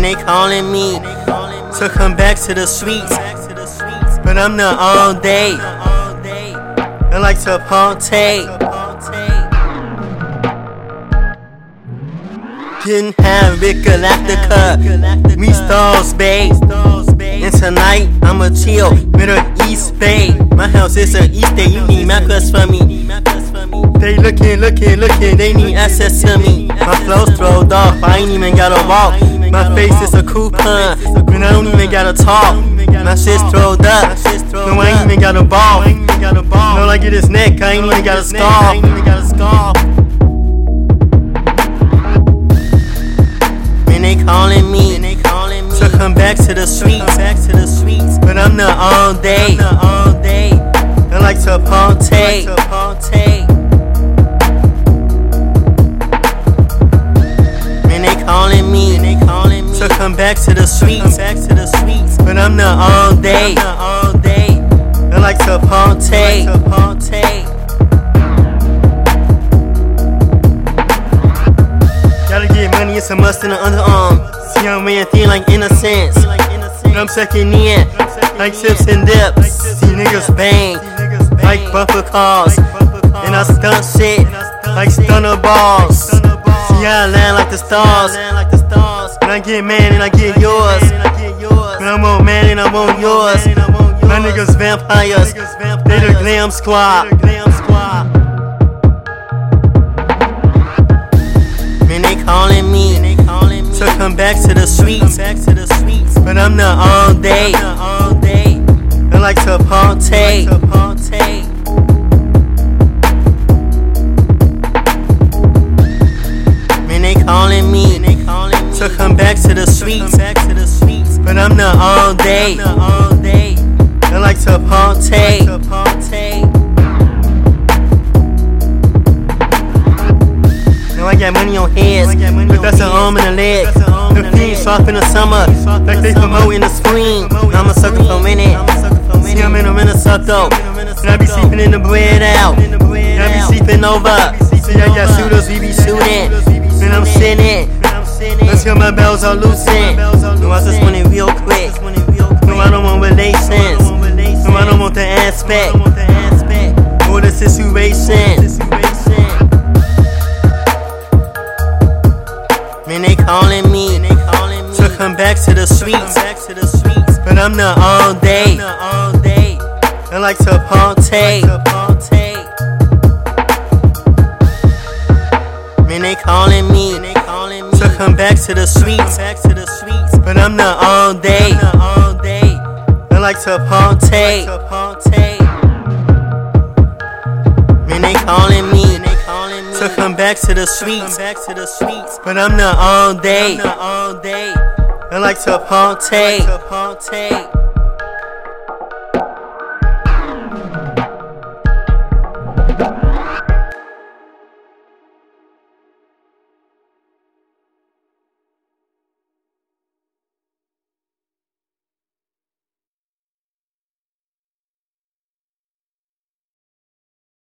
And they calling me to come back to the streets. But I'm not all day. I like to party. Getting high, Rick Galactica. Me stars, bay. And tonight, I'ma chill, Middle East Bay. My house is a East Day, you need Macas for me. They looking, looking, looking, they need access to me. My flow's throwed off, I ain't even gotta walk. My face is a coupon, and I don't even gotta talk. My shit's throwed up, no, I ain't even gotta ball. No, like it is neck, I ain't even gotta scarf. Man, they calling me to come back to the streets, but I'm not all day. I like to party. To come back to the streets, but I'm not all day. I'm not all day. I like to party. Gotta get money, it's a must in the underarm. See, I'm wearing thin like innocence. I'm second in, like sips and dips. See niggas bang, like bumper cars. And I stunt shit, like stunner balls. See, I land like the stars. And I get man and I get yours. But I want man and I want yours. My niggas vampires, they the glam squad. Man, they calling me to come back to the streets, but I'm not all day. I like to party. To come back to the streets, but I'm not all day. I like to party. Now I got money on heads, but that's an arm and a leg. The fiends soft in the summer, like they promote in the spring. I'm a sucker for a minute. See, I'm in a Minnesota, and I be sleeping in the bread out. And I be sleeping over. See, I got shooters, we be shooting. And I'm sitting. Let's get my bells are loosened. No, I just want it real quick. No, I don't want relations. No, I don't want the aspect. Or the situation. Man, they calling me to come back to the streets, but I'm not all day. I like to party. They calling me to come back to the streets, but I'm not all day. I like to party. Man, they calling me to come back to the streets, but I'm not all day. I like to party.